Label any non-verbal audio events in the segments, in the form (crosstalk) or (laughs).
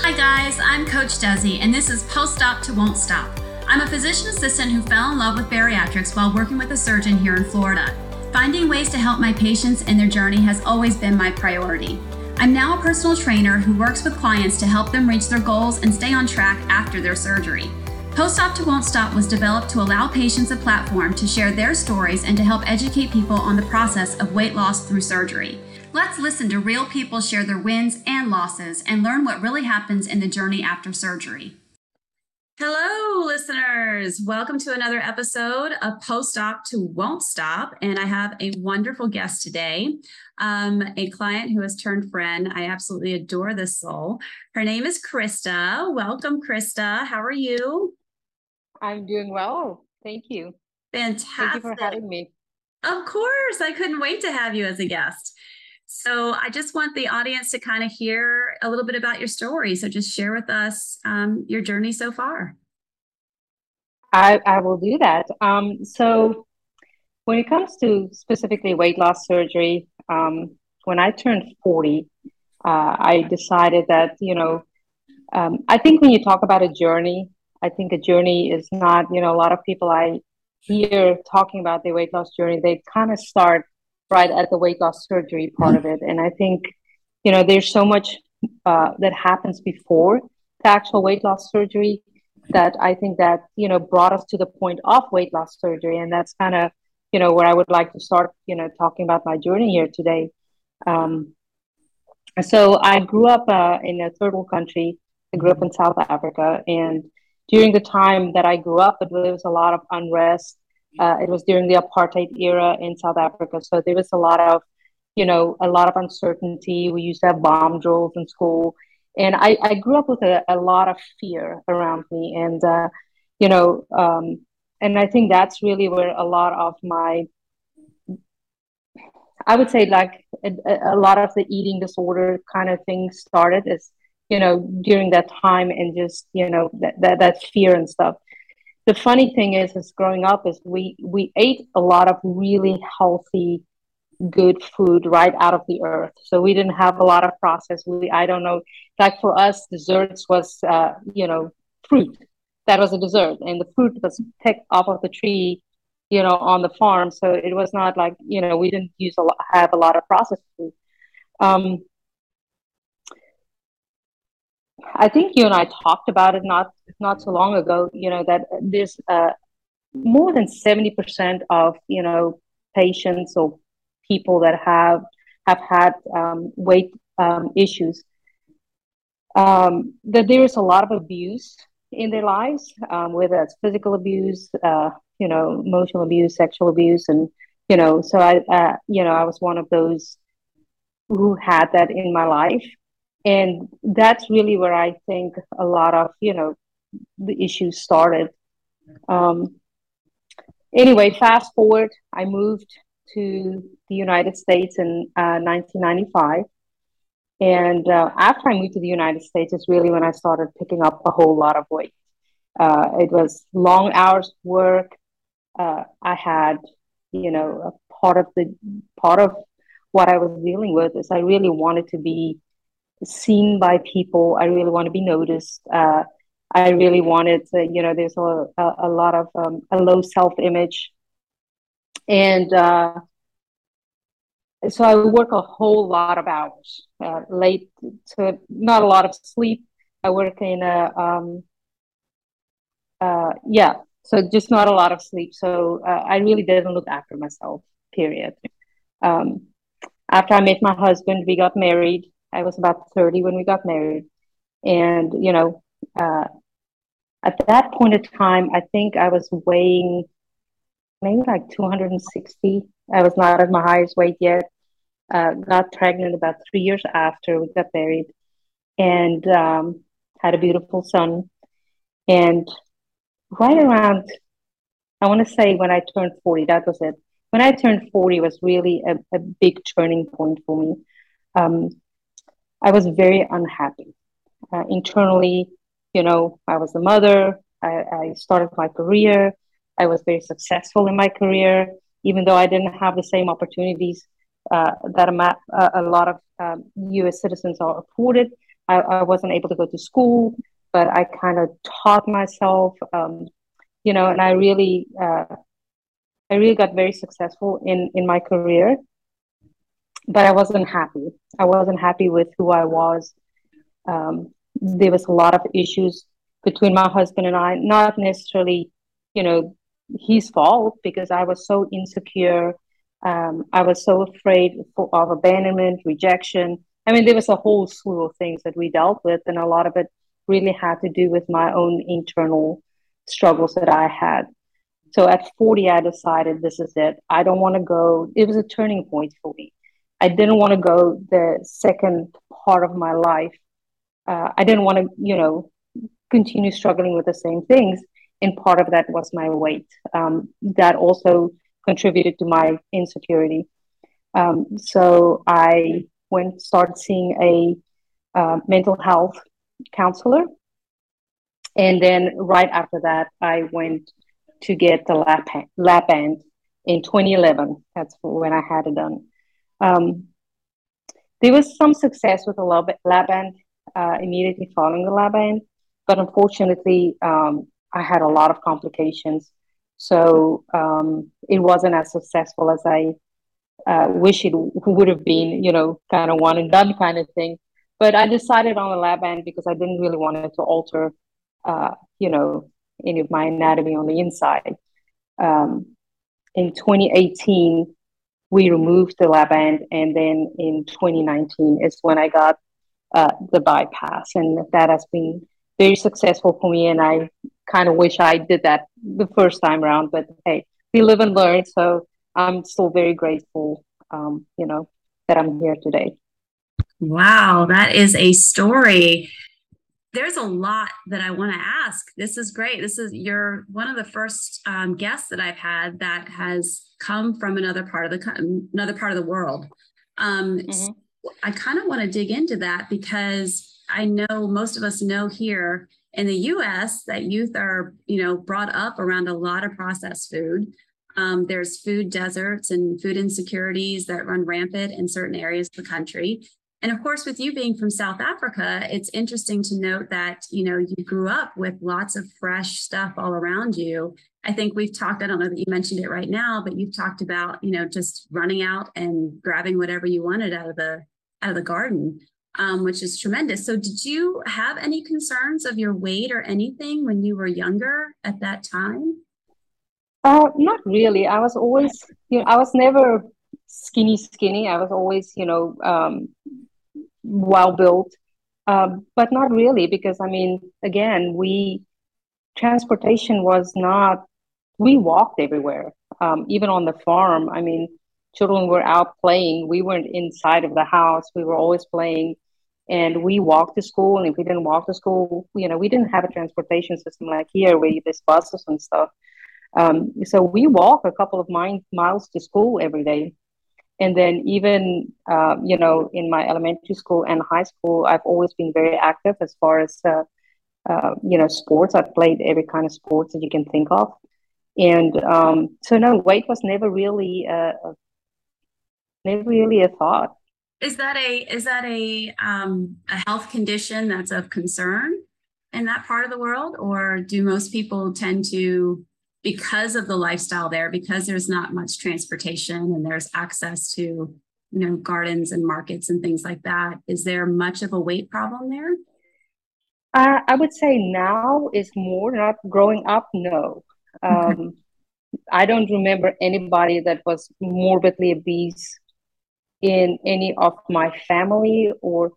Hi, guys, I'm Coach Desi, and this is Post Op to Won't Stop. I'm a physician assistant who fell in love with bariatrics while working with a surgeon here in Florida. Finding ways to help my patients in their journey has always been my priority. I'm now a personal trainer who works with clients to help them reach their goals and stay on track after their surgery. Post Op to Won't Stop was developed to allow patients a platform to share their stories and to help educate people on the process of weight loss through surgery. Let's listen to real people share their wins and losses and learn what really happens in the journey after surgery. Hello, listeners. Welcome to another episode of Post Op to Won't Stop. And I have a wonderful guest today, um, a client who has turned friend. I absolutely adore this soul. Her name is Krista. Welcome, Krista. How are you? I'm doing well. Thank you. Fantastic. Thank you for having me. Of course. I couldn't wait to have you as a guest. So I just want the audience to kind of hear a little bit about your story. So just share with us um, your journey so far. I, I will do that. Um, so when it comes to specifically weight loss surgery, um, when I turned 40, uh, I decided that, you know, um, I think when you talk about a journey, I think a journey is not, you know, a lot of people I hear talking about their weight loss journey, they kind of start right at the weight loss surgery part of it. And I think, you know, there's so much uh, that happens before the actual weight loss surgery that I think that, you know, brought us to the point of weight loss surgery. And that's kind of, you know, where I would like to start, you know, talking about my journey here today. Um, so I grew up uh, in a third world country. I grew up in South Africa. And during the time that I grew up, there was a lot of unrest uh, it was during the apartheid era in South Africa, so there was a lot of, you know, a lot of uncertainty. We used to have bomb drills in school, and I, I grew up with a, a lot of fear around me, and uh, you know, um, and I think that's really where a lot of my, I would say, like a, a lot of the eating disorder kind of thing started is, you know, during that time, and just you know that that, that fear and stuff the funny thing is, is growing up is we we ate a lot of really healthy, good food right out of the earth. So we didn't have a lot of process. We I don't know, like for us, desserts was uh, you know fruit. That was a dessert, and the fruit was picked off of the tree, you know, on the farm. So it was not like you know we didn't use a lot, have a lot of processed food. Um, I think you and I talked about it not not so long ago. You know that there's uh, more than seventy percent of you know patients or people that have have had um, weight um, issues. Um, that there is a lot of abuse in their lives, um, whether it's physical abuse, uh, you know, emotional abuse, sexual abuse, and you know. So I, uh, you know, I was one of those who had that in my life and that's really where i think a lot of you know the issues started. Um, anyway fast forward i moved to the united states in uh, 1995 and uh, after i moved to the united states is really when i started picking up a whole lot of weight. Uh, it was long hours work. Uh, i had you know part of the part of what i was dealing with is i really wanted to be seen by people. I really want to be noticed. Uh, I really wanted to, you know, there's a, a, lot of um, a low self image. And uh, so I work a whole lot of hours, uh, late to not a lot of sleep. I work in a, um, uh, yeah, so just not a lot of sleep. So uh, I really didn't look after myself, period. Um, after I met my husband, we got married. I was about 30 when we got married. And, you know, uh, at that point of time, I think I was weighing maybe like 260. I was not at my highest weight yet. Uh, got pregnant about three years after we got married and um, had a beautiful son. And right around, I want to say when I turned 40, that was it. When I turned 40 was really a, a big turning point for me. Um, I was very unhappy uh, internally. You know, I was a mother. I, I, started my career. I was very successful in my career, even though I didn't have the same opportunities uh, that a, a, lot of um, U.S. citizens are afforded. I, I wasn't able to go to school, but I kind of taught myself, um, you know, and I really, uh, I really got very successful in in my career. But I wasn't happy. I wasn't happy with who I was. Um, there was a lot of issues between my husband and I, not necessarily, you know, his fault because I was so insecure. Um, I was so afraid of abandonment, rejection. I mean, there was a whole slew of things that we dealt with, and a lot of it really had to do with my own internal struggles that I had. So at 40, I decided this is it. I don't want to go. It was a turning point for me. I didn't want to go the second part of my life. Uh, I didn't want to, you know, continue struggling with the same things. And part of that was my weight. Um, that also contributed to my insecurity. Um, so I went started seeing a uh, mental health counselor, and then right after that, I went to get the lap lap band in 2011. That's when I had it done. Um, there was some success with the lab, lap band uh, immediately following the lap band, but unfortunately, um, I had a lot of complications. So um, it wasn't as successful as I uh, wish it would have been, you know, kind of one and done kind of thing. But I decided on the lap band because I didn't really want it to alter, uh, you know, any of my anatomy on the inside. Um, in 2018, we removed the lap band, and then in 2019 is when I got uh, the bypass, and that has been very successful for me. And I kind of wish I did that the first time around, but hey, we live and learn. So I'm still very grateful, um, you know, that I'm here today. Wow, that is a story. There's a lot that I want to ask. This is great. This is you're one of the first um, guests that I've had that has come from another part of the another part of the world. Um, mm-hmm. so I kind of want to dig into that because I know most of us know here in the US that youth are, you know, brought up around a lot of processed food. Um, there's food deserts and food insecurities that run rampant in certain areas of the country. And of course, with you being from South Africa, it's interesting to note that, you know, you grew up with lots of fresh stuff all around you. I think we've talked, I don't know that you mentioned it right now, but you've talked about, you know, just running out and grabbing whatever you wanted out of the out of the garden um, which is tremendous. So, did you have any concerns of your weight or anything when you were younger at that time? Uh, not really. I was always, you know, I was never skinny, skinny. I was always, you know, um, well built, um, but not really because I mean, again, we transportation was not. We walked everywhere, um, even on the farm. I mean, children were out playing. We weren't inside of the house. We were always playing and we walked to school. And if we didn't walk to school, you know, we didn't have a transportation system like here where there's buses and stuff. Um, so we walk a couple of miles to school every day. And then even, uh, you know, in my elementary school and high school, I've always been very active as far as, uh, uh, you know, sports. I've played every kind of sports that you can think of. And um, so, no, weight was never really, a, never really a thought. Is that a is that a um, a health condition that's of concern in that part of the world, or do most people tend to, because of the lifestyle there, because there's not much transportation and there's access to you know gardens and markets and things like that? Is there much of a weight problem there? Uh, I would say now is more. Not growing up, no. Um, I don't remember anybody that was morbidly obese in any of my family or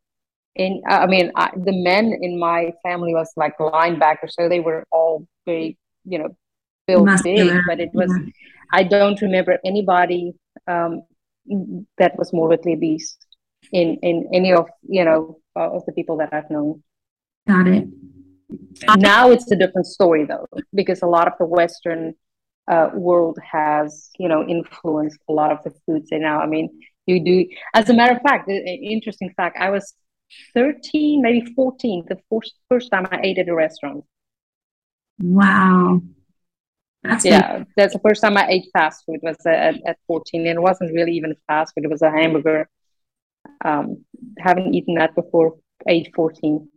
in i mean I, the men in my family was like linebackers so they were all very you know built big but it was yeah. i don't remember anybody um, that was morbidly obese in in any of you know uh, of the people that i've known. Got it. Now it's a different story though because a lot of the western uh, world has you know influenced a lot of the foods they now i mean you do as a matter of fact interesting fact i was 13 maybe 14 the first first time i ate at a restaurant. Wow that's yeah that's the first time i ate fast food was at, at 14 and it wasn't really even fast food it was a hamburger um haven't eaten that before age 14.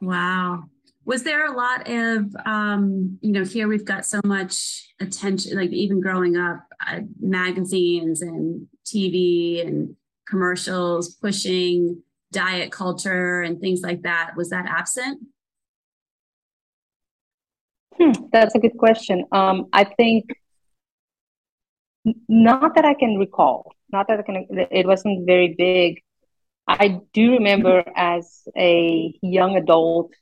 Wow. Was there a lot of, um, you know, here we've got so much attention, like even growing up, uh, magazines and TV and commercials pushing diet culture and things like that. Was that absent? Hmm, that's a good question. Um, I think not that I can recall, not that I can, it wasn't very big. I do remember as a young adult,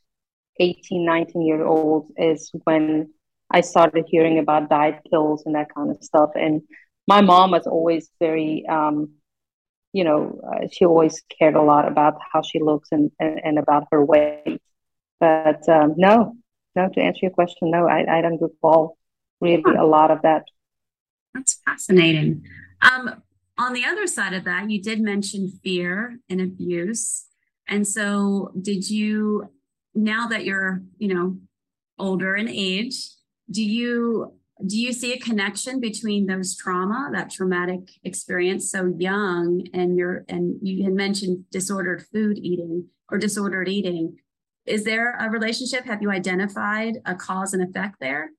18, 19 year old, is when I started hearing about diet pills and that kind of stuff. And my mom was always very, um, you know, uh, she always cared a lot about how she looks and, and, and about her weight. But um, no, no, to answer your question, no, I, I don't recall really huh. a lot of that. That's fascinating. Um, on the other side of that, you did mention fear and abuse. And so, did you, now that you're, you know, older in age, do you do you see a connection between those trauma that traumatic experience so young and your and you had mentioned disordered food eating or disordered eating is there a relationship? Have you identified a cause and effect there?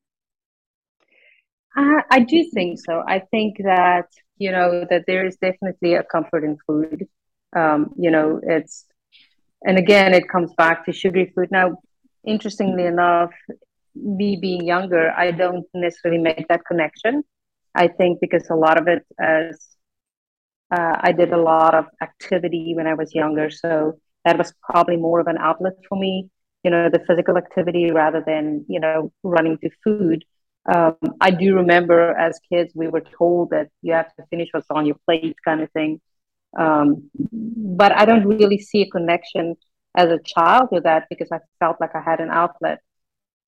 Uh, i do think so. I think that you know that there is definitely a comfort in food. Um, you know it's and again it comes back to sugary food. Now interestingly enough me being younger, I don't necessarily make that connection. I think because a lot of it as uh, I did a lot of activity when I was younger, so that was probably more of an outlet for me. You know, the physical activity rather than you know running to food. Um, I do remember as kids we were told that you have to finish what's on your plate, kind of thing. Um, but I don't really see a connection as a child with that because I felt like I had an outlet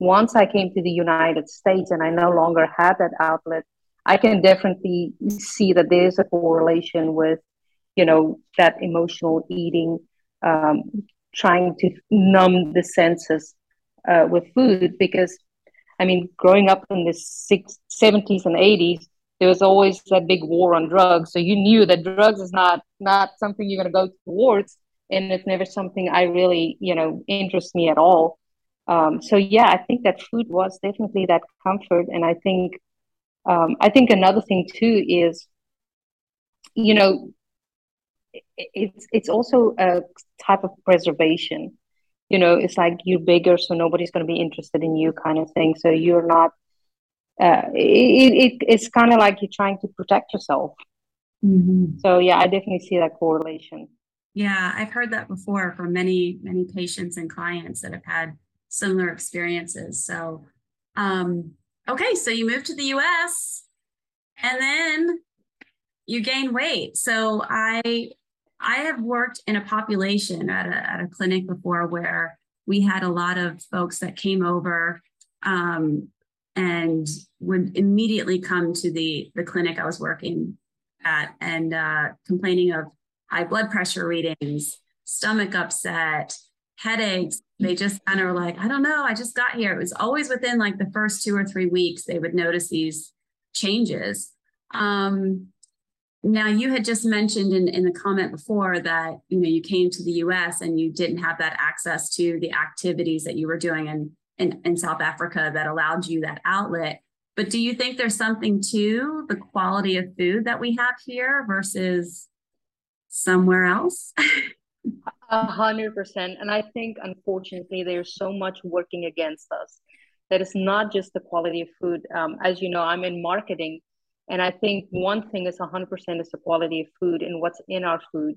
once I came to the United States and I no longer had that outlet, I can definitely see that there's a correlation with, you know, that emotional eating, um, trying to numb the senses uh, with food. Because, I mean, growing up in the six, 70s and 80s, there was always that big war on drugs. So you knew that drugs is not not something you're going to go towards, and it's never something I really, you know, interests me at all. Um, so yeah, I think that food was definitely that comfort, and I think um, I think another thing too is, you know, it's it's also a type of preservation. You know, it's like you're bigger, so nobody's going to be interested in you, kind of thing. So you're not. Uh, it, it it's kind of like you're trying to protect yourself. Mm-hmm. So yeah, I definitely see that correlation. Yeah, I've heard that before from many many patients and clients that have had similar experiences. So, um, okay, so you moved to the US and then you gain weight. So I I have worked in a population at a, at a clinic before where we had a lot of folks that came over um, and would immediately come to the the clinic I was working at and uh, complaining of high blood pressure readings, stomach upset, headaches. They just kind of were like, I don't know, I just got here. It was always within like the first two or three weeks they would notice these changes. Um, now you had just mentioned in, in the comment before that you know you came to the US and you didn't have that access to the activities that you were doing in, in, in South Africa that allowed you that outlet. But do you think there's something to the quality of food that we have here versus somewhere else? (laughs) A hundred percent. And I think, unfortunately, there's so much working against us that it's not just the quality of food. Um, as you know, I'm in marketing, and I think one thing is 100% is the quality of food and what's in our food.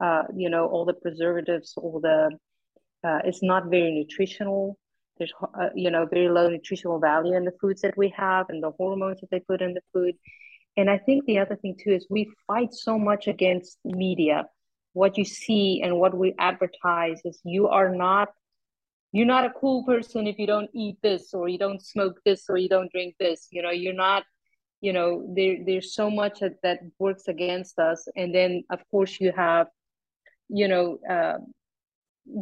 Uh, you know, all the preservatives, all the, uh, it's not very nutritional. There's, uh, you know, very low nutritional value in the foods that we have and the hormones that they put in the food. And I think the other thing too is we fight so much against media what you see and what we advertise is you are not you're not a cool person if you don't eat this or you don't smoke this or you don't drink this you know you're not you know there there's so much that, that works against us and then of course you have you know uh,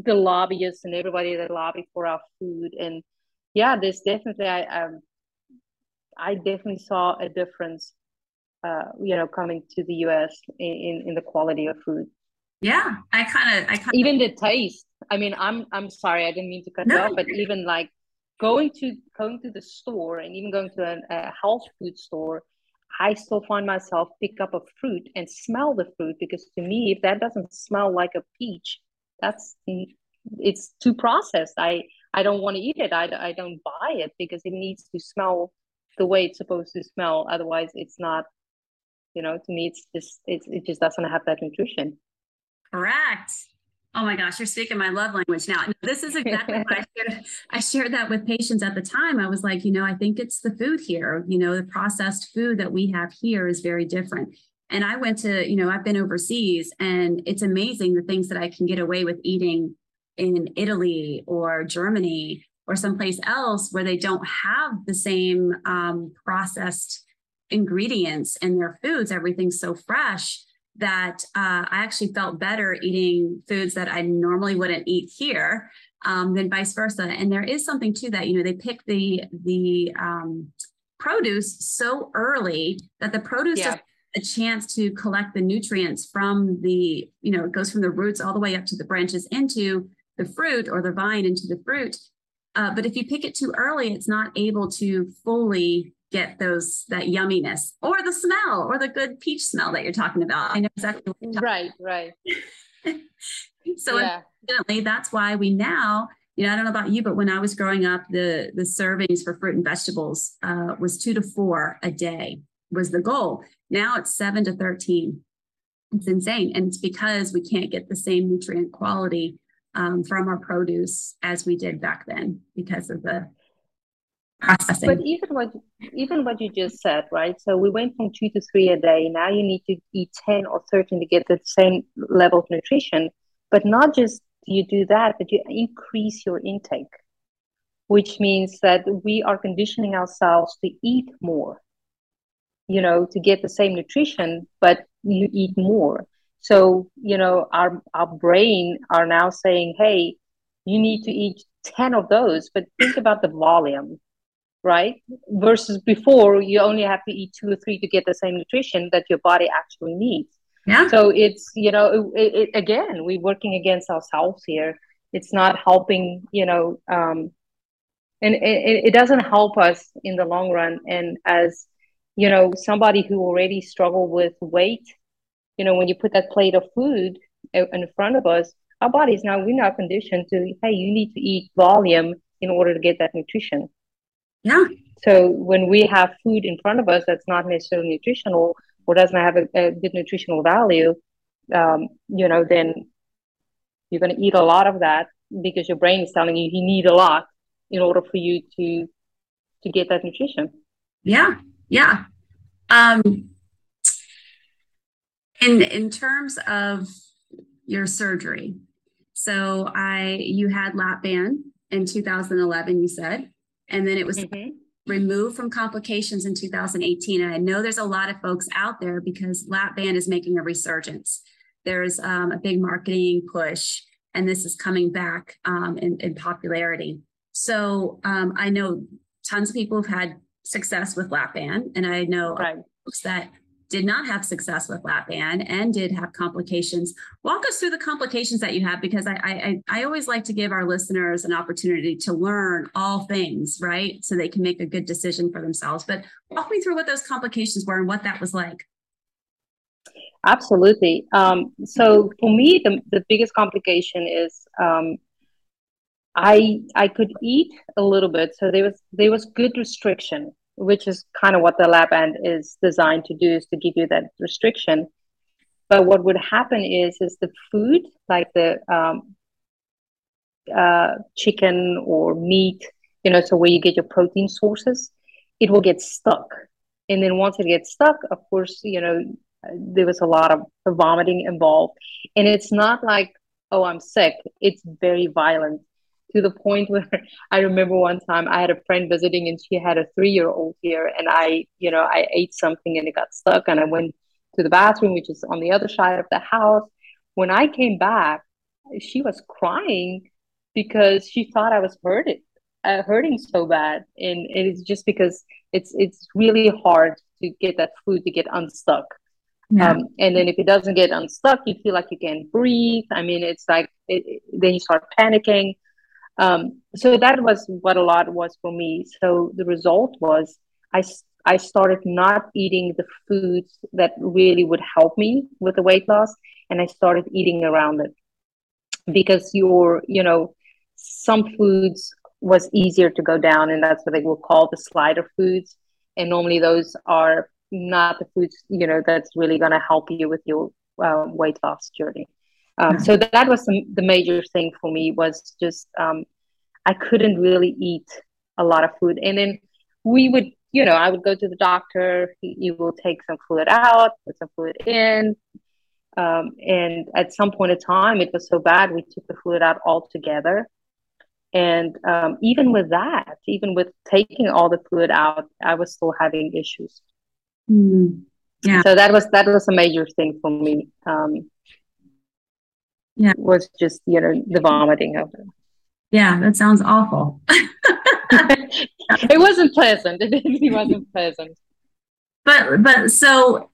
the lobbyists and everybody that lobby for our food and yeah there's definitely i um, i definitely saw a difference uh, you know coming to the us in, in the quality of food yeah, I kind of, I kind even the taste. I mean, I'm I'm sorry, I didn't mean to cut no. off, but even like going to going to the store and even going to a, a health food store, I still find myself pick up a fruit and smell the fruit because to me, if that doesn't smell like a peach, that's it's too processed. I I don't want to eat it. I, I don't buy it because it needs to smell the way it's supposed to smell. Otherwise, it's not. You know, to me, it's just it's, it just doesn't have that nutrition. Correct. Oh my gosh, you're speaking my love language now. This is exactly what I (laughs) shared. I shared that with patients at the time. I was like, you know, I think it's the food here. You know, the processed food that we have here is very different. And I went to, you know, I've been overseas and it's amazing the things that I can get away with eating in Italy or Germany or someplace else where they don't have the same um, processed ingredients in their foods. Everything's so fresh that uh, I actually felt better eating foods that I normally wouldn't eat here um, than vice versa. And there is something to that. You know, they pick the the um, produce so early that the produce yeah. a chance to collect the nutrients from the you know it goes from the roots all the way up to the branches into the fruit or the vine into the fruit. Uh, but if you pick it too early, it's not able to fully get those that yumminess or the smell or the good peach smell that you're talking about. I know exactly right, right. (laughs) so yeah. unfortunately, that's why we now, you know, I don't know about you, but when I was growing up, the the servings for fruit and vegetables uh, was two to four a day was the goal. Now it's seven to thirteen. It's insane, and it's because we can't get the same nutrient quality um, from our produce as we did back then because of the processing. But even what even what you just said, right? So we went from two to three a day. Now you need to eat ten or thirteen to get the same level of nutrition. But not just you do that, but you increase your intake, which means that we are conditioning ourselves to eat more. You know, to get the same nutrition, but you eat more. So, you know, our our brain are now saying, hey, you need to eat 10 of those, but think about the volume right? Versus before, you only have to eat two or three to get the same nutrition that your body actually needs. Yeah. So it's you know it, it, again we're working against ourselves here. It's not helping you know, um, and it, it doesn't help us in the long run. And as you know, somebody who already struggled with weight, you know, when you put that plate of food in front of us, our bodies now we're not conditioned to hey, you need to eat volume in order to get that nutrition. Yeah. So when we have food in front of us that's not necessarily nutritional or doesn't have a, a good nutritional value, um, you know, then you're going to eat a lot of that because your brain is telling you you need a lot in order for you to to get that nutrition. Yeah, yeah. Um, in in terms of your surgery, so I you had lap band in 2011. You said and then it was mm-hmm. removed from complications in 2018. And I know there's a lot of folks out there because lap band is making a resurgence. There's um, a big marketing push, and this is coming back um, in, in, popularity. So um, I know tons of people have had success with lap band, and I know right. folks that did not have success with lap band and did have complications. Walk us through the complications that you have because I, I I always like to give our listeners an opportunity to learn all things, right? So they can make a good decision for themselves. But walk me through what those complications were and what that was like. Absolutely. Um, so for me, the, the biggest complication is um, I I could eat a little bit, so there was there was good restriction which is kind of what the lap band is designed to do is to give you that restriction. But what would happen is is the food like the um, uh, chicken or meat you know so where you get your protein sources it will get stuck. And then once it gets stuck of course you know there was a lot of vomiting involved. And it's not like oh i'm sick. It's very violent to the point (laughs) where I remember one time I had a friend visiting and she had a three year old here and I, you know, I ate something and it got stuck and I went to the bathroom, which is on the other side of the house. When I came back, she was crying because she thought I was hurting, uh, hurting so bad. And it is just because it's it's really hard to get that food to get unstuck. Yeah. Um, and then if it doesn't get unstuck, you feel like you can't breathe. I mean, it's like it, then you start panicking. Um, so that was what a lot was for me. So the result was I I started not eating the foods that really would help me with the weight loss, and I started eating around it because you're you know some foods was easier to go down, and that's what they will call the slider foods. And normally those are not the foods you know that's really going to help you with your uh, weight loss journey. Um, so that was the, the, major thing for me was just um, I couldn't really eat a lot of food, and then we would you know I would go to the doctor. He, he will take some fluid out, put some fluid in, um, and at some point in time, it was so bad we took the fluid out altogether. And um, even with that, even with taking all the fluid out, I was still having issues. Mm, yeah. So that was that was a major thing for me. Um, yeah. It was just you know the vomiting of it. Yeah, that sounds awful. (laughs) it wasn't pleasant. (laughs) It really wasn't pleasant. But but so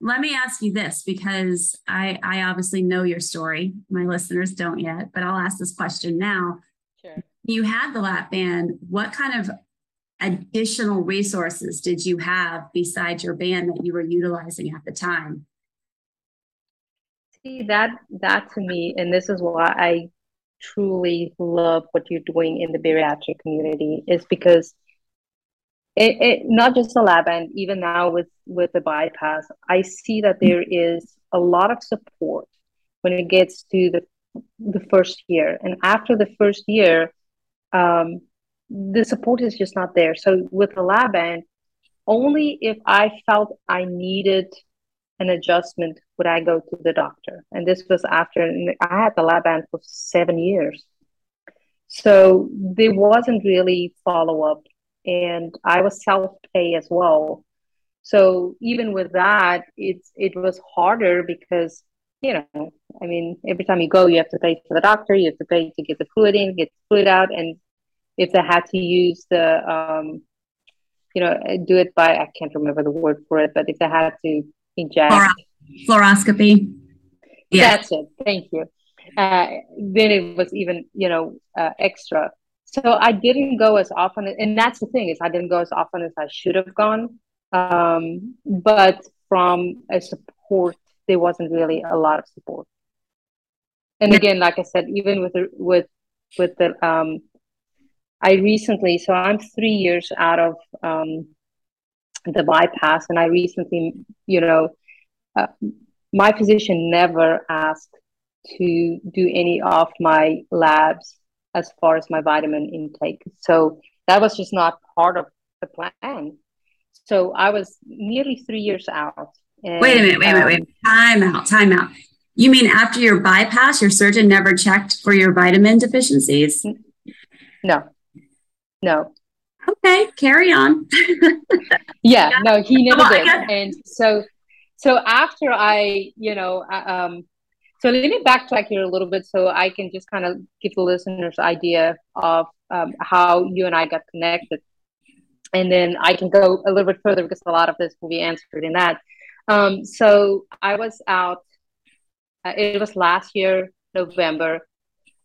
let me ask you this because I I obviously know your story. My listeners don't yet, but I'll ask this question now. Sure. You had the lap band. What kind of additional resources did you have besides your band that you were utilizing at the time? See that that to me, and this is why I truly love what you're doing in the bariatric community, is because it, it not just the lab and even now with with the bypass, I see that there is a lot of support when it gets to the the first year, and after the first year, um, the support is just not there. So with the lap band, only if I felt I needed an adjustment would I go to the doctor. And this was after I had the lap band for seven years. So there wasn't really follow up, and I was self pay as well. So even with that, it's it was harder because you know, I mean, every time you go, you have to pay for the doctor, you have to pay to get the fluid in, get the fluid out, and if they had to use the um, you know do it by i can't remember the word for it but if they had to inject fluoroscopy. Yeah. that's it. Thank you. Uh, then it was even you know uh, extra. So i didn't go as often and that's the thing is i didn't go as often as i should have gone. Um, but from a support there wasn't really a lot of support. And again like i said even with the, with with the um, I recently, so I'm three years out of um, the bypass, and I recently, you know, uh, my physician never asked to do any of my labs as far as my vitamin intake. So that was just not part of the plan. So I was nearly three years out. And, wait a minute, wait a minute, wait. Time out, time out. You mean after your bypass, your surgeon never checked for your vitamin deficiencies? No. No. Okay, carry on. yeah, no, he never did. And so, so after I, you know, um, so let me backtrack here a little bit so I can just kind of give the listeners idea of um, how you and I got connected. And then I can go a little bit further because a lot of this will be answered in that. Um, so I was out, uh, it was last year, November.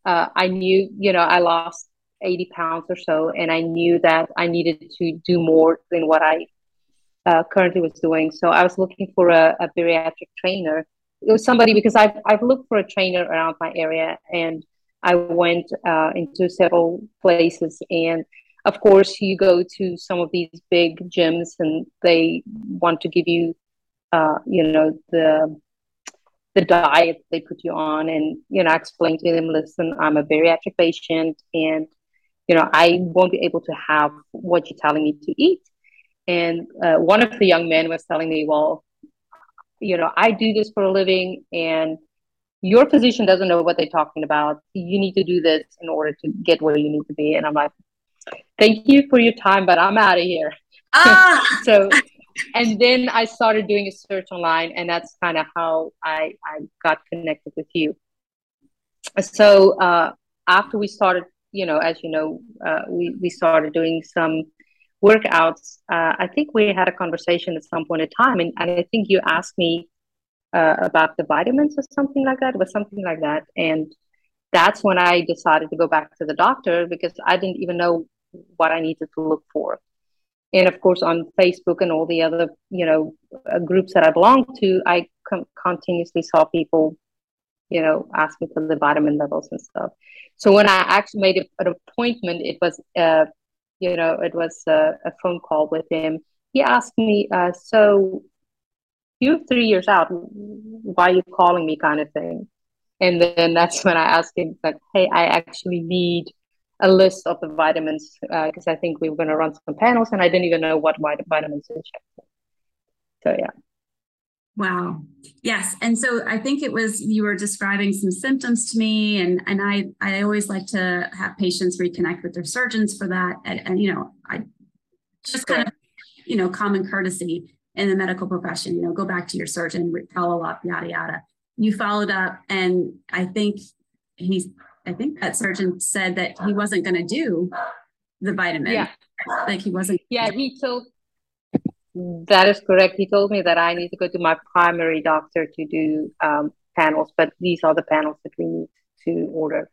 Uh, I knew, you know, I lost 80 pounds or so, and I knew that I needed to do more than what I uh, currently was doing. So I was looking for a, a, bariatric trainer. It was somebody because I've, I've looked for a trainer around my area, and I went uh, into several places. And of course, you go to some of these big gyms, and they want to give you, uh, you know, the the diet they put you on and you know explain to them listen i'm a bariatric patient and you know, I won't be able to have what you're telling me to eat. And uh, one of the young men was telling me, well, you know, I do this for a living and your physician doesn't know what they're talking about. You need to do this in order to get where you need to be. And I'm like, thank you for your time, but I'm out of here. Ah! (laughs) so, and then I started doing a search online, and that's kind of how I, I got connected with you. So, uh, after we started you know, as you know, uh, we, we started doing some workouts, uh, I think we had a conversation at some point in time, and, and I think you asked me uh, about the vitamins or something like that. Was something like that, and that's when I decided to go back to the doctor because I didn't even know what I needed to look for. And of course, on Facebook and all the other you know uh, groups that I belong to, I con- continuously saw people, you know, asking for the vitamin levels and stuff. So when I actually made an appointment, it was uh, you know, it was a, a phone call with him. He asked me, uh, "So you're three years out. Why are you calling me?" Kind of thing. And then that's (laughs) when I asked him, like, "Hey, I actually need a list of the vitamins because uh, I think we were going to run some panels, and I didn't even know what vitamins to check." So yeah. Wow. Yes. And so I think it was you were describing some symptoms to me and and I I always like to have patients reconnect with their surgeons for that and, and you know I just kind of you know common courtesy in the medical profession you know go back to your surgeon follow up yada yada you followed up and I think he's I think that surgeon said that he wasn't going to do the vitamin yeah like he wasn't yeah he told that is correct. He told me that I need to go to my primary doctor to do um, panels, but these are the panels that we need to order.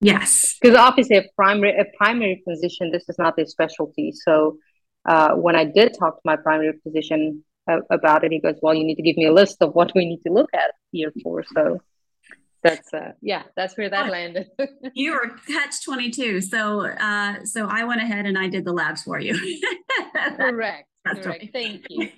Yes, because obviously a primary a primary physician, this is not their specialty. So uh, when I did talk to my primary physician uh, about it, he goes, "Well, you need to give me a list of what we need to look at here for." So that's uh yeah that's where that landed (laughs) you were catch 22 so uh so i went ahead and i did the labs for you (laughs) correct that's right. (laughs) Thank you.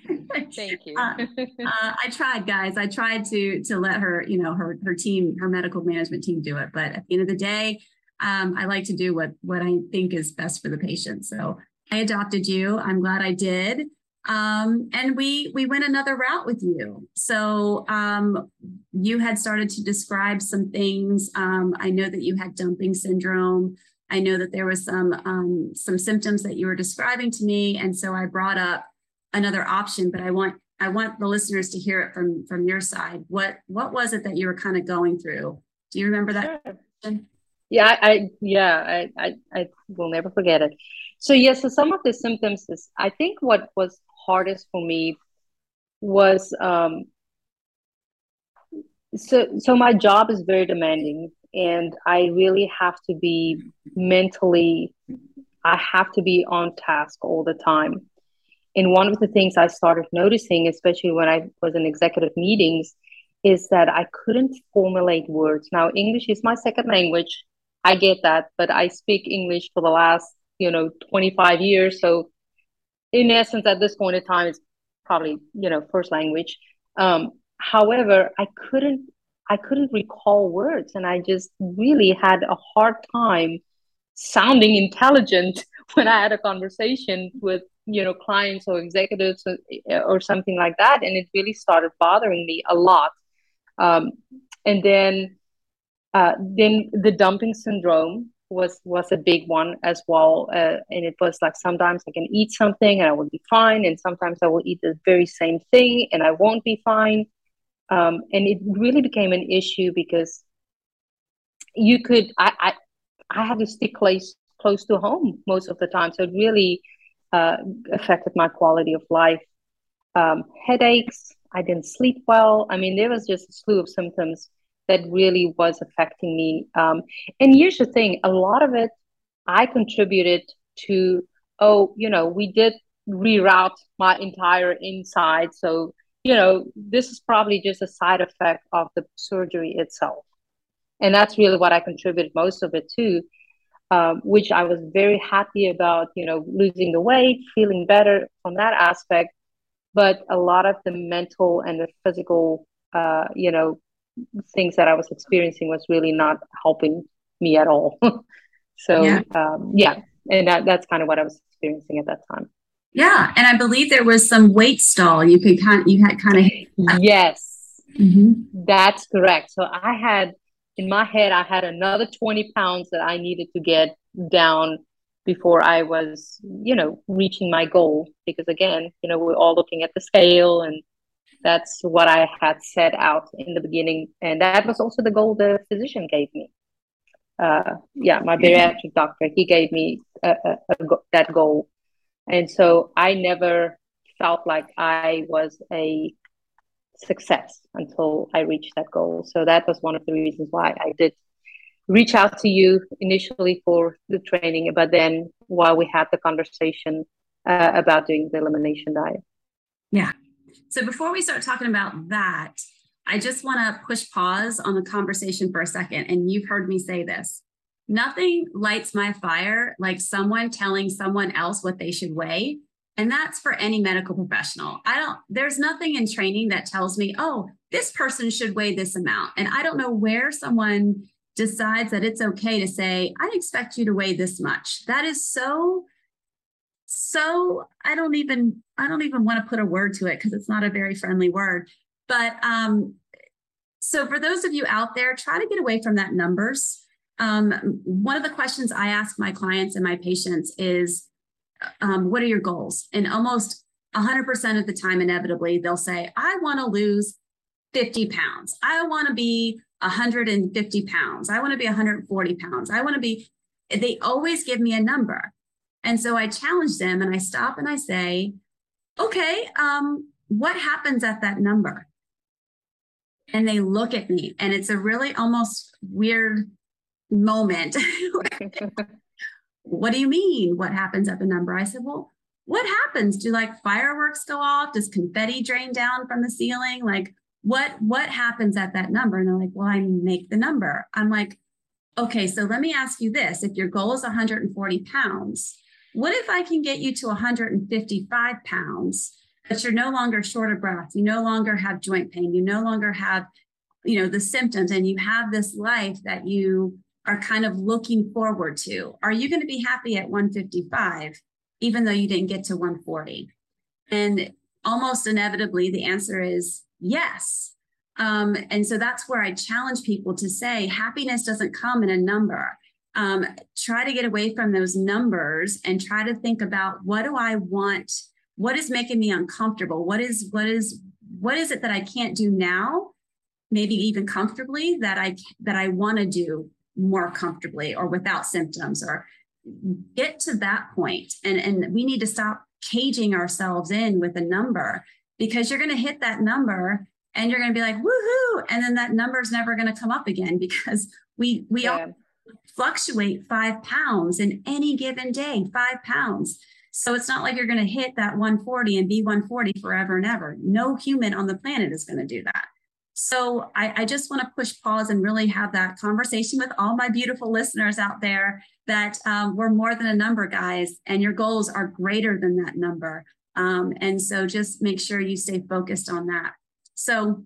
Thank you. uh, uh, I tried, guys. I tried to to let her, you know, her her team, her medical management team do it. But at the end of the day, um, I like to do what what I think is best for the patient. So I adopted you. I'm glad I did. Um, and we we went another route with you. So um, you had started to describe some things. Um, I know that you had dumping syndrome. I know that there was some um, some symptoms that you were describing to me, and so I brought up another option. But I want I want the listeners to hear it from from your side. What what was it that you were kind of going through? Do you remember that? Sure. Yeah, I, I yeah I, I I will never forget it. So yes, so some of the symptoms is I think what was hardest for me was um so so my job is very demanding and I really have to be mentally, I have to be on task all the time. And one of the things I started noticing, especially when I was in executive meetings, is that I couldn't formulate words. Now, English is my second language. I get that, but I speak English for the last, you know, 25 years. So, in essence, at this point in time, it's probably, you know, first language. Um, however, I couldn't I couldn't recall words, and I just really had a hard time sounding intelligent (laughs) when I had a conversation with you know clients or executives or, or something like that, and it really started bothering me a lot. Um, and then, uh, then the dumping syndrome was was a big one as well, uh, and it was like sometimes I can eat something and I will be fine, and sometimes I will eat the very same thing and I won't be fine um, and it really became an issue because you could I, I I had to stick close close to home most of the time, so it really uh, affected my quality of life. Um, headaches, I didn't sleep well. I mean, there was just a slew of symptoms that really was affecting me. Um, and here's the thing: a lot of it I contributed to. Oh, you know, we did reroute my entire inside, so you know, this is probably just a side effect of the surgery itself. And that's really what I contributed most of it to, um, which I was very happy about, you know, losing the weight, feeling better from that aspect. But a lot of the mental and the physical, uh, you know, things that I was experiencing was really not helping me at all. (laughs) so, yeah. Um, yeah. And that, that's kind of what I was experiencing at that time. Yeah, and I believe there was some weight stall. You could kind, you had kind of. Yes, mm-hmm. that's correct. So I had in my head, I had another twenty pounds that I needed to get down before I was, you know, reaching my goal. Because again, you know, we're all looking at the scale, and that's what I had set out in the beginning, and that was also the goal the physician gave me. Uh, yeah, my bariatric doctor, he gave me a, a, a, that goal And so I never felt like I was a success until I reached that goal. So that was one of the reasons why I did reach out to you initially for the training, but then while we had the conversation uh, about doing the elimination diet. Yeah. So before we start talking about that, I just want to push pause on the conversation for a second. And you've heard me say this nothing lights my fire like someone telling someone else what they should weigh. And that's for any medical professional. I don't, there's nothing in training that tells me, oh, this person should weigh this amount. And I don't know where someone decides that it's okay to say, I expect you to weigh this much. That is so, so I don't even, I don't even want to put a word to it because it's not a very friendly word. But um, so for those of you out there, try to get away from that numbers. Um, one of the questions I ask my clients and my patients is, um, what are your goals? And almost 100% of the time, inevitably, they'll say, I want to lose 50 pounds. I want to be 150 pounds. I want to be 140 pounds. I want to be, they always give me a number. And so I challenge them and I stop and I say, okay, um, what happens at that number? And they look at me and it's a really almost weird moment. (laughs) what do you mean? What happens at the number? I said, well, what happens? Do like fireworks go off? Does confetti drain down from the ceiling? Like what what happens at that number? And they're like, well, I make the number. I'm like, okay, so let me ask you this. If your goal is 140 pounds, what if I can get you to 155 pounds, but you're no longer short of breath, you no longer have joint pain, you no longer have, you know, the symptoms, and you have this life that you are kind of looking forward to. Are you going to be happy at 155, even though you didn't get to 140? And almost inevitably, the answer is yes. Um, and so that's where I challenge people to say happiness doesn't come in a number. Um, try to get away from those numbers and try to think about what do I want? What is making me uncomfortable? What is what is what is it that I can't do now? Maybe even comfortably that I that I want to do more comfortably or without symptoms or get to that point. And and we need to stop caging ourselves in with a number because you're going to hit that number and you're going to be like woohoo and then that number is never going to come up again (laughs) because we we yeah. all fluctuate five pounds in any given day five pounds. So it's not like you're going to hit that 140 and be 140 forever and ever. No human on the planet is going to do that so I, I just want to push pause and really have that conversation with all my beautiful listeners out there that um, we're more than a number, guys, and your goals are greater than that number. Um, and so just make sure you stay focused on that. So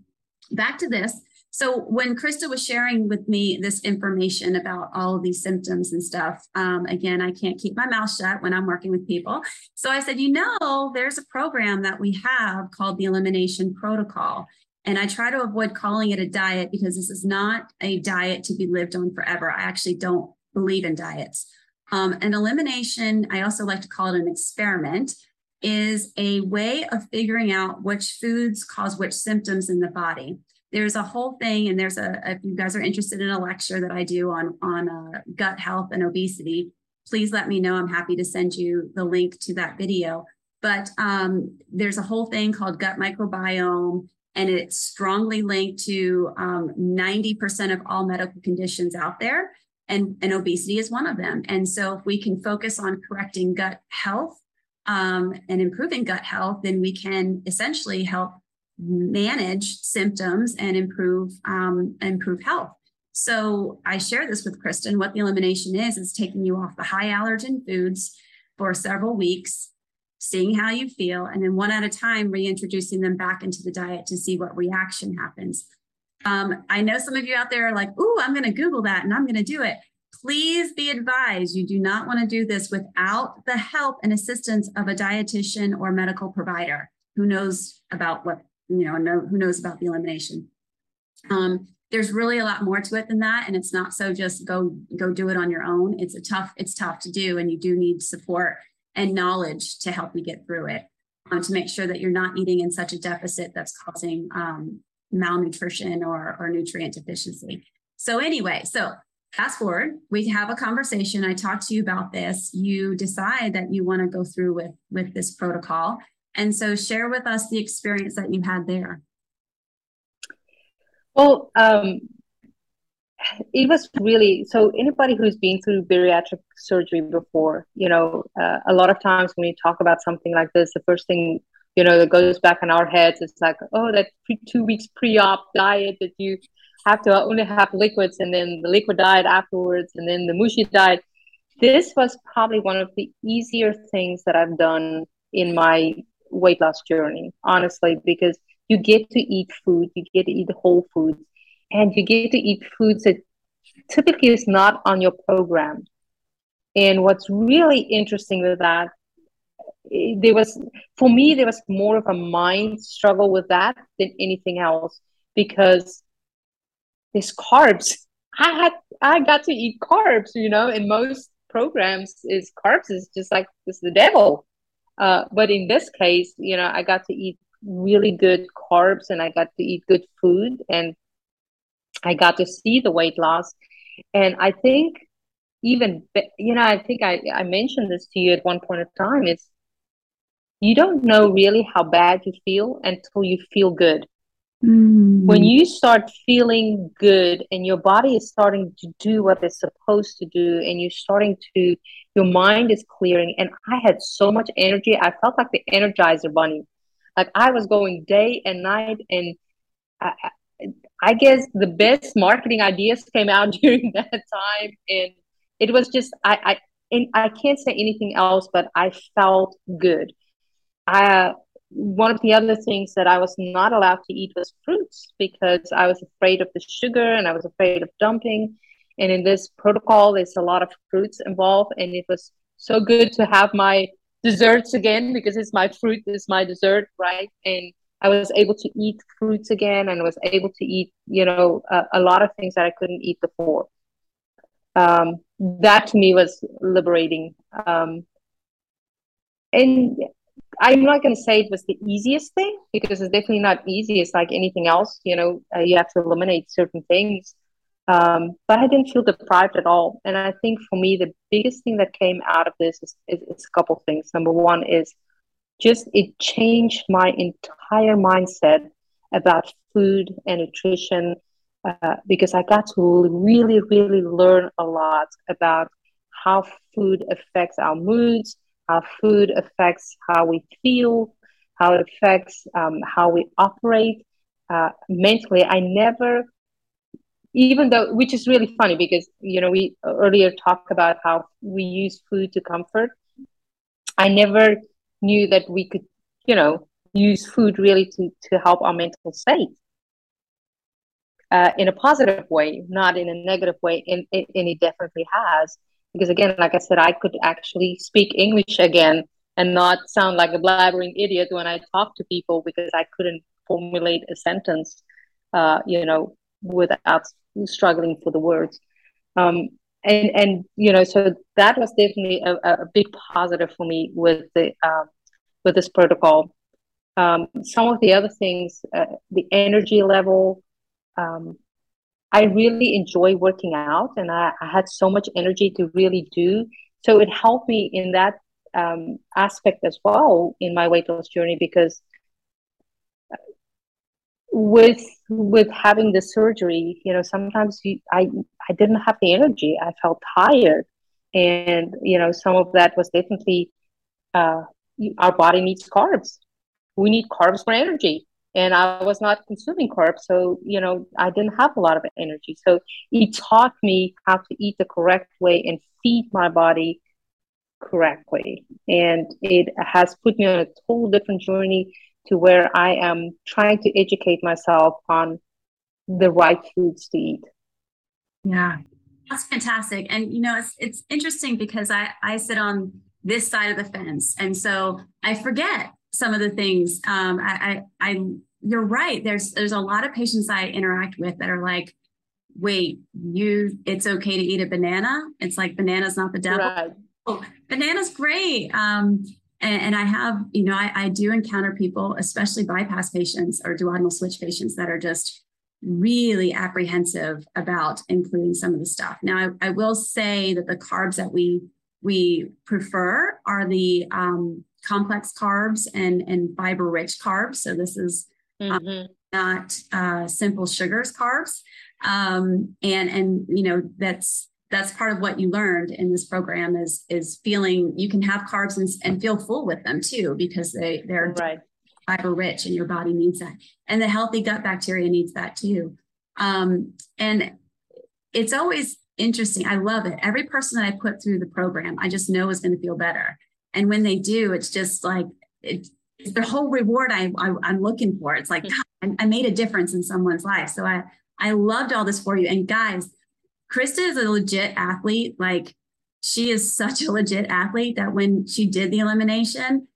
back to this. So when Krista was sharing with me this information about all of these symptoms and stuff, um, again, I can't keep my mouth shut when I'm working with people. So I said, you know, there's a program that we have called the Elimination Protocol. And I try to avoid calling it a diet because this is not a diet to be lived on forever. I actually don't believe in diets. Um, an elimination, I also like to call it an experiment, is a way of figuring out which foods cause which symptoms in the body. There's a whole thing, and there's a, if you guys are interested in a lecture that I do on, on uh, gut health and obesity, please let me know. I'm happy to send you the link to that video. But um, there's a whole thing called gut microbiome and it's strongly linked to um, 90% of all medical conditions out there. And, and obesity is one of them. And so, if we can focus on correcting gut health um, and improving gut health, then we can essentially help manage symptoms and improve um, improve health. So I share this with Kristen. What the elimination is is taking you off the high allergen foods for several weeks seeing how you feel, and then one at a time, reintroducing them back into the diet to see what reaction happens. Um, I know some of you out there are like, "Ooh, I'm going to Google that and I'm going to do it." Please be advised, you do not want to do this without the help and assistance of a dietitian or medical provider who knows about what you know, know who knows about the elimination. Um, there's really a lot more to it than that, and it's not so just go go do it on your own. It's a tough it's tough to do, and you do need support and knowledge to help you get through it um, to make sure that you're not eating in such a deficit that's causing um, malnutrition or, or nutrient deficiency. So anyway, so fast forward, we have a conversation. I talk to you about this. You decide that you want to go through with with this protocol. And so share with us the experience that you had there. Well, um, it was really so anybody who's been through bariatric surgery before you know uh, a lot of times when you talk about something like this the first thing you know that goes back in our heads is like oh that pre- two weeks pre-op diet that you have to only have liquids and then the liquid diet afterwards and then the mushy diet this was probably one of the easier things that i've done in my weight loss journey honestly because you get to eat food you get to eat whole foods and you get to eat foods that typically is not on your program. And what's really interesting with that, eh, there was, for me, there was more of a mind struggle with that than anything else because there's carbs. (laughs) I had, I got to eat carbs, you know, in most programs is carbs is just like, it's the devil. Uh, but in this case, you know, I got to eat really good carbs and I got to eat good food and I got to see the weight loss. And I think even, you know, I think I, I mentioned this to you at one point in time is you don't know really how bad you feel until you feel good. Mm. When you start feeling good and your body is starting to do what it's supposed to do, and you're starting to, your mind is clearing. And I had so much energy. I felt like the Energizer Bunny. Like I was going day and night, and I, I guess the best marketing ideas came out (laughs) during that time, and it was just I I and I can't say anything else, but I felt good. I one of the other things that I was not allowed to eat was fruits because I was afraid of the sugar and I was afraid of dumping. And in this protocol, there's a lot of fruits involved, and it was so good to have my desserts again because it's my fruit it's my dessert, right? And I was able to eat fruits again and was able to eat, you know, a, a lot of things that I couldn't eat before. Um, that to me was liberating. Um, and I'm not going to say it was the easiest thing because it's definitely not easy. It's like anything else, you know, uh, you have to eliminate certain things. Um, but I didn't feel deprived at all. And I think for me, the biggest thing that came out of this is, is, is a couple things. Number one is just it changed my entire mindset about food and nutrition uh, because I got to really, really learn a lot about how food affects our moods, how food affects how we feel, how it affects um, how we operate uh, mentally. I never, even though, which is really funny because, you know, we earlier talked about how we use food to comfort. I never knew that we could, you know, use food really to, to help our mental state uh, in a positive way, not in a negative way. And, and it definitely has. Because again, like I said, I could actually speak English again and not sound like a blabbering idiot when I talk to people because I couldn't formulate a sentence, uh, you know, without struggling for the words. Um, and and you know so that was definitely a, a big positive for me with the um, with this protocol. Um, some of the other things uh, the energy level um, i really enjoy working out and I, I, had so much energy to really do. So it helped me in that um, aspect as well in my weight loss journey because with with having the surgery you know sometimes you, i i didn't have the energy. I felt tired. And you know some of that was definitely uh, our body needs carbs. We need carbs for energy. And i was not consuming carbs so you know i didn't have a lot of energy. So it taught me how to eat the correct way and feed my body correctly. And it has put me on a total different journey to where I am trying to educate myself on the right foods to eat. Yeah, that's fantastic. And you know, it's it's interesting because I I sit on this side of the fence, and so I forget some of the things. Um, I, I I you're right. There's there's a lot of patients I interact with that are like, wait, you it's okay to eat a banana. It's like banana's not the devil. Right. Oh, banana's great. Um, and, and I have, you know, I, I do encounter people, especially bypass patients or duodenal switch patients that are just really apprehensive about including some of the stuff. Now, I, I will say that the carbs that we we prefer are the um, complex carbs and and fiber rich carbs. So this is um, mm-hmm. not uh, simple sugars carbs, um, and and you know that's that's part of what you learned in this program is is feeling you can have carbs and, and feel full with them too because they they're right. fiber rich and your body needs that. And the healthy gut bacteria needs that too. Um, and it's always interesting. I love it. Every person that i put through the program i just know is going to feel better. And when they do it's just like it, it's the whole reward I, I am looking for. It's like mm-hmm. I, I made a difference in someone's life. So i i loved all this for you. And guys krista is a legit athlete like she is such a legit athlete that when she did the elimination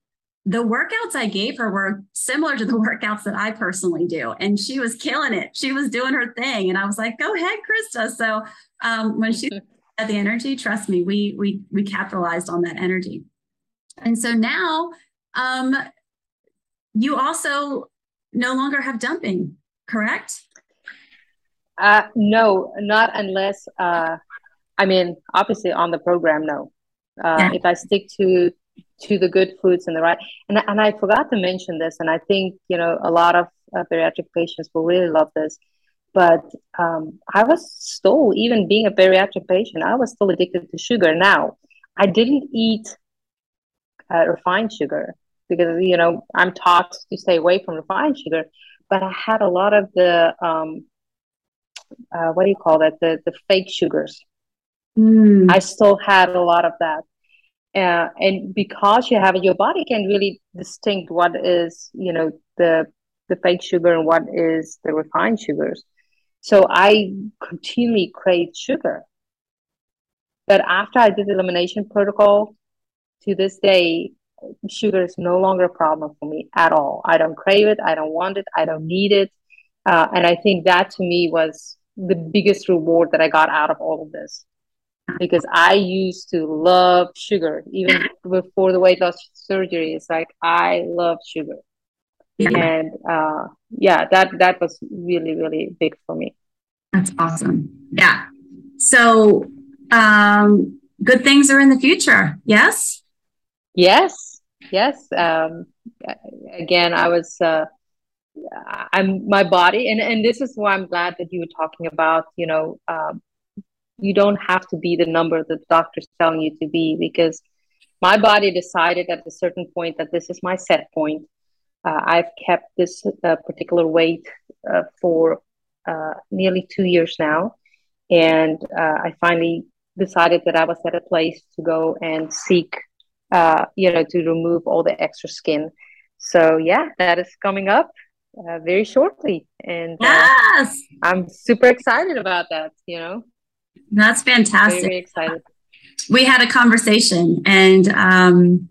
the workouts I gave her were similar to the (laughs) workouts that I personally do. And she was killing it. She was doing her thing. And I was like, go ahead, Krista. So um, when she (laughs) had the energy, trust me, we we we capitalized on that energy. And so now um, you also no longer have dumping, correct? Uh, no, not unless uh, I mean, obviously on the program, no. Uh, yeah. If I stick to to the good foods and the right and, and i forgot to mention this and i think you know a lot of uh, bariatric patients will really love this but um, i was still even being a bariatric patient i was still addicted to sugar now i didn't eat uh, refined sugar because you know i'm taught to stay away from refined sugar but i had a lot of the um, uh, what do you call that? The the fake sugars. Mm. i still had a lot of that. Uh, and because you have it, your body can really distinct what is you know the the fake sugar and what is the refined sugars. So i continually craved sugar. But after i did the elimination protocol to this day sugar is no longer a problem for me at all. I don't crave it. I don't want it. I don't need it. Uh, and i think that to me was the biggest reward that i got out of all of this because I used to love sugar even before the weight loss surgery. It's like I love sugar, yeah. and uh, yeah, that that was really really big for me. That's awesome. Yeah. So, um, good things are in the future. Yes. Yes. Yes. Um, again, I was. Uh, I'm my body, and and this is why I'm glad that you were talking about. You know, um, you don't have to be the number that the doctor's telling you to be because my body decided at a certain point that this is my set point. Uh, I've kept this uh, particular weight uh, for uh, nearly two years now. And uh, I finally decided that I was at a place to go and seek, uh, you know, to remove all the extra skin. So, yeah, that is coming up very shortly. And yes! I'm super excited about that, you know. That's fantastic. Very excited. We had a conversation, and um,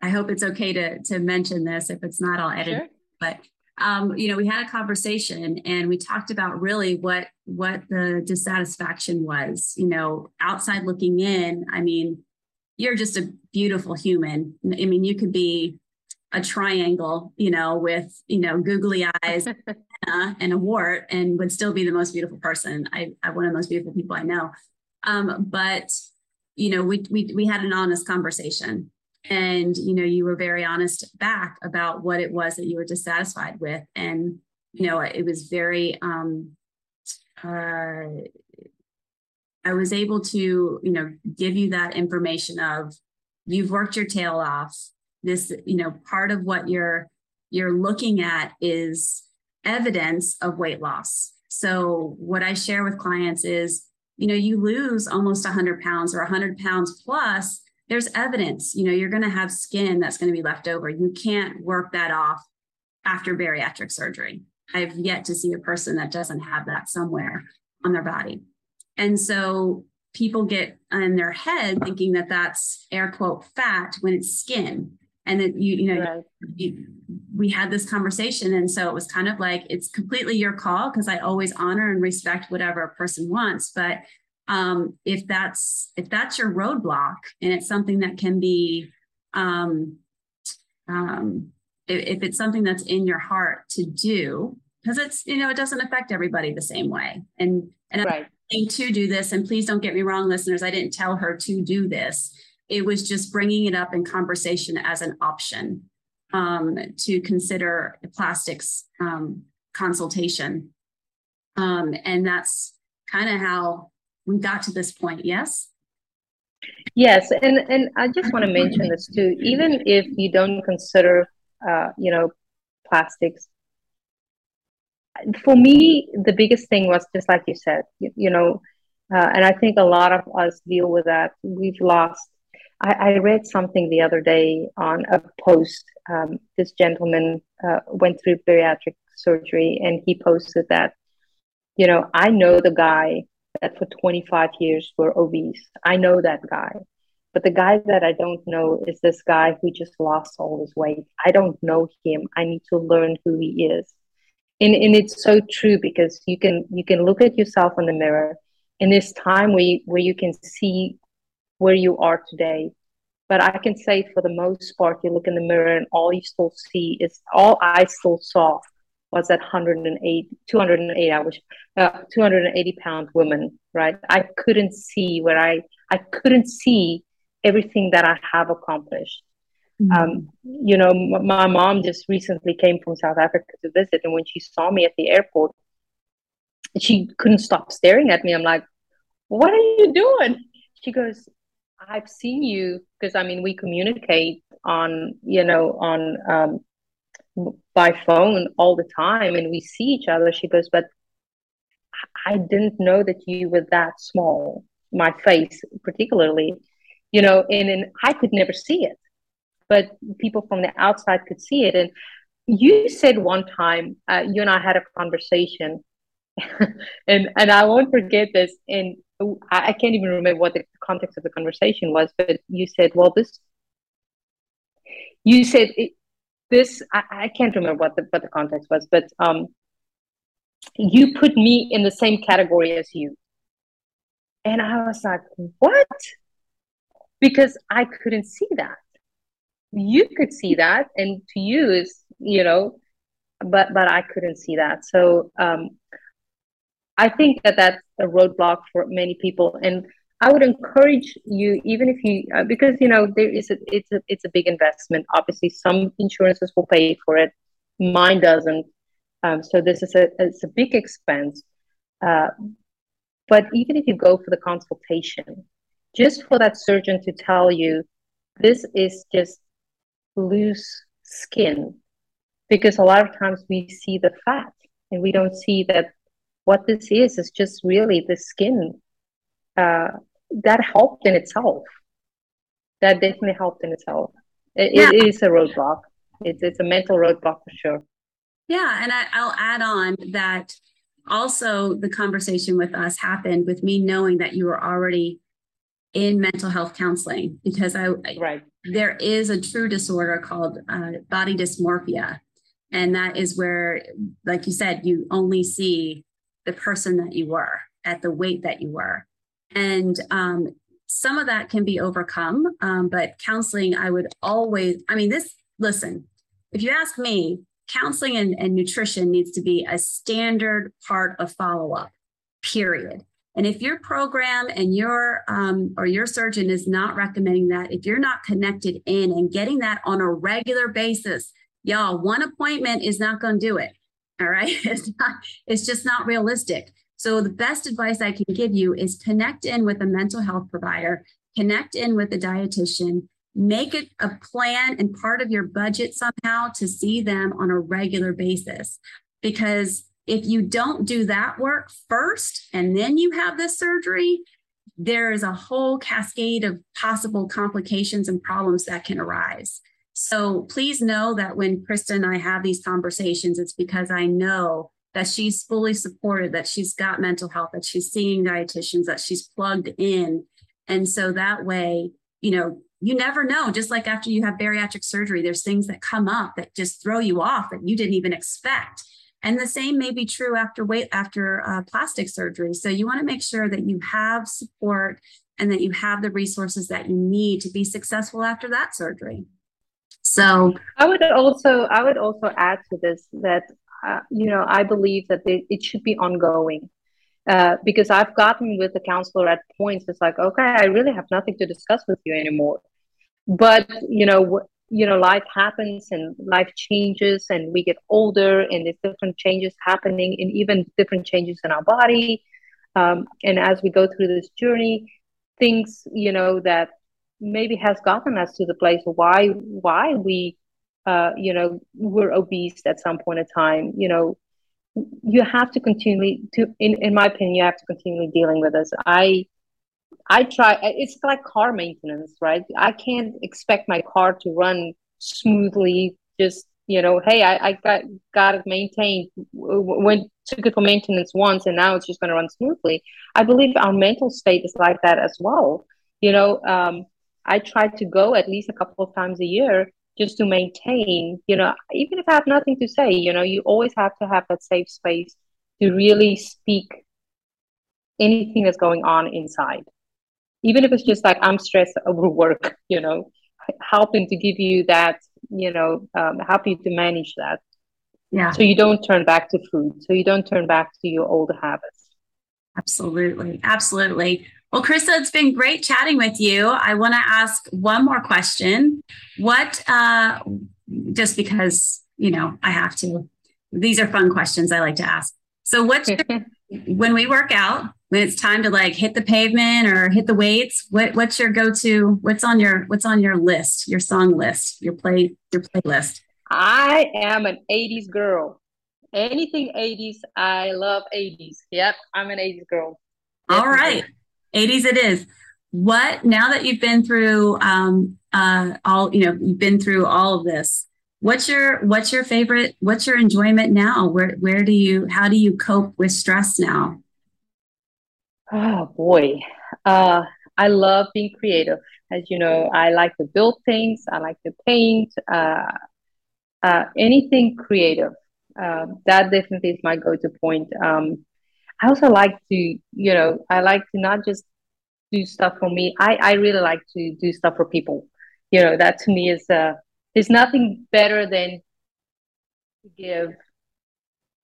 I hope it's okay to to mention this. If it's not, I'll edit. Sure. But um, you know, we had a conversation, and we talked about really what what the dissatisfaction was. You know, outside looking in, I mean, you're just a beautiful human. I mean, you could be a triangle, you know, with you know googly eyes (laughs) and a wart and would still be the most beautiful person. I, I'm one of the most beautiful people I know. Um, but you know, we we we had an honest conversation, and you know, you were very honest back about what it was that you were dissatisfied with, and you know, it was very. Um, uh, I was able to, you know, give you that information of you've worked your tail off. This, you know, part of what you're you're looking at is evidence of weight loss. So, what I share with clients is, you know, you lose almost 100 pounds or 100 pounds plus, there's evidence, you know, you're going to have skin that's going to be left over. You can't work that off after bariatric surgery. I've yet to see a person that doesn't have that somewhere on their body. And so people get in their head thinking that that's air quote fat when it's skin and that you you know right. you, we had this conversation and so it was kind of like it's completely your call because i always honor and respect whatever a person wants but um, if that's if that's your roadblock and it's something that can be um, um, if, if it's something that's in your heart to do because it's you know it doesn't affect everybody the same way and and right. I'm to do this and please don't get me wrong listeners i didn't tell her to do this it was just bringing it up in conversation as an option um, to consider plastics um, consultation um, and that's kind of how we got to this point yes yes and and i just want to mention this too even if you don't consider uh, you know plastics for me, the biggest thing was just like you said, you, you know, uh, and I think a lot of us deal with that. We've lost. I, I read something the other day on a post. Um, this gentleman uh, went through bariatric surgery, and he posted that, you know, I know the guy that for 25 years were obese. I know that guy. But the guy that I don't know is this guy who just lost all his weight. I don't know him. I need to learn who he is and, and it's so true because you can you can look at yourself in the mirror in this time where you, where you can see where you are today but i can say for the most part you look in the mirror and all you still see is all i still saw was that 108 208 i was uh, 280 pound woman right i couldn't see where i i couldn't see everything that i have accomplished Mm-hmm. Um, you know, m- my mom just recently came from South Africa to visit, and when she saw me at the airport, she couldn't stop staring at me. I'm like, "What are you doing?" She goes, "I've seen you because I mean we communicate on you know on um, by phone all the time, and we see each other." She goes, "But I didn't know that you were that small. My face, particularly, you know, and, and I could never see it." but people from the outside could see it. And you said one time, uh, you and I had a conversation, (laughs) and and I won't forget this. And I, can't even remember what the context of the conversation was, but you said, "Well, this." You said it, this. I, I can't remember what the what the context was, but um, you put me in the same category as you. And I was like, what? Because I couldn't see that you could see that and to you is you know but but i couldn't see that so um i think that that's a roadblock for many people and i would encourage you even if you uh, because you know there is a it's a it's a big investment. Obviously some insurances will pay for it. Mine doesn't. Um, so this is a it's a big expense. Uh, but even if you go for the consultation just for that surgeon to tell you this is just loose skin because a lot of times we see the fat and we don't see that what this is is just really the skin uh, that helped in itself. That definitely helped in itself. It, yeah. it is a roadblock. It's, it's a mental roadblock for sure. Yeah and I, i'll add on that also the conversation with us happened with me knowing that you were already in mental health counseling because I right. there is a true disorder called uh, body dysmorphia, and that is where, like you said, you only see the person that you were at the weight that you were, and um, some of that can be overcome. Um, but counseling, I would always, I mean, this. Listen, if you ask me, counseling and, and nutrition needs to be a standard part of follow up. Period and if your program and your um, or your surgeon is not recommending that, if you're not connected in and getting that on a regular basis, y'all, one appointment is not going to do it. All right, (laughs) it's not. It's just not realistic. So the best advice I can give you is connect in with a mental health provider, connect in with a dietitian, make it a plan and part of your budget somehow to see them on a regular basis because if you don't do that work first and then you have this surgery, there is a whole cascade of possible complications and problems that can arise. So please know that when Krista and I have these conversations, it's because I know that she's fully supported, that she's got mental health, that she's seeing dietitians, that she's plugged in. And so that way, you know, you never know. Just like after you have bariatric surgery, there's things that come up that just throw you off that you didn't even expect. And the same may be true after weight after uh, plastic surgery. So you want to make sure that you have support and that you have the resources that you need to be successful after that surgery. So I would also I would also add to this that uh, you know, I believe that it should be ongoing. Uh, because I've gotten with the counselor at points, it's like, okay, I really have nothing to discuss with you anymore. But you know, you know, life happens and life changes, and we get older, and there's different changes happening, and even different changes in our body. Um, and as we go through this journey, things, you know, that maybe has gotten us to the place why why we uh, you know were obese at some point in time you know. You have to continually to in, in my opinion you have to continually dealing with this. I i try it's like car maintenance right? I can't expect my car to run smoothly just you know hey i, I got got it maintained went took it for maintenance once and now it's just going to run smoothly. I believe our mental state is like that as well you know um, I try to go at least a couple of times a year just to maintain, you know, even if I have nothing to say, you know, you always have to have that safe space to really speak anything that's going on inside. Even if it's just like I'm stressed over work, you know, helping to give you that, you know, um, help you to manage that. Yeah. So you don't turn back to food. So you don't turn back to your old habits. Absolutely. Absolutely. Well, Krista, it's been great chatting with you. I want to ask one more question. What, uh, just because, you know, I have to, these are fun questions I like to ask. So, what's your, (laughs) when we work out, when it's time to like hit the pavement or hit the weights, what, what's your go to? What's on your, what's on your list, your song list, your play, your playlist? I am an 80s girl. Anything 80s, I love 80s. Yep, I'm an 80s girl. All right. 80s it is. What now that you've been through um, uh, all you know, you've been through all of this. What's your what's your favorite? What's your enjoyment now? Where where do you how do you cope with stress now? Oh boy, uh, I love being creative. As you know, I like to build things. I like to paint. Uh, uh, anything creative. Um, that definitely is my go-to point. Um, I also like to, you know, I like to not just do stuff for me. I, I really like to do stuff for people. You know, that to me is uh there's nothing better than to give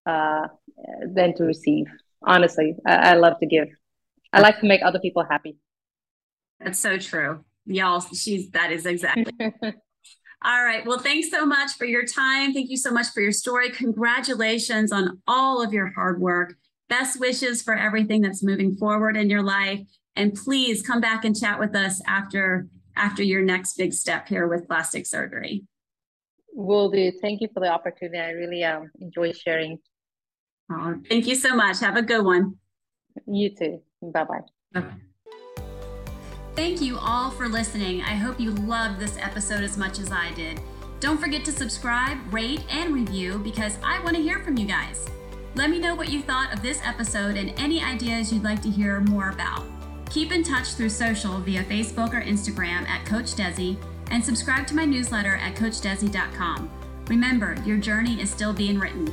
uh than to receive. Honestly. I, I love to give. I like to make other people happy. That's so true. Y'all, she's that is exactly. (laughs) All right. Well, thanks so much for your time. Thank you so much for your story. Congratulations on all of your hard work. Best wishes for everything that's moving forward in your life. And please come back and chat with us after after your next big step here with plastic surgery. Will do. Thank you for the opportunity. I really um, enjoy sharing. Oh, thank you so much. Have a good one. You too. Bye-bye. Bye-bye. Thank you all for listening. I hope you loved this episode as much as I did. Don't forget to subscribe, rate, and review because I want to hear from you guys. Let me know what you thought of this episode and any ideas you'd like to hear more about. Keep in touch through social via Facebook or Instagram at Coach Desi and subscribe to my newsletter at CoachDesi.com. Remember, your journey is still being written.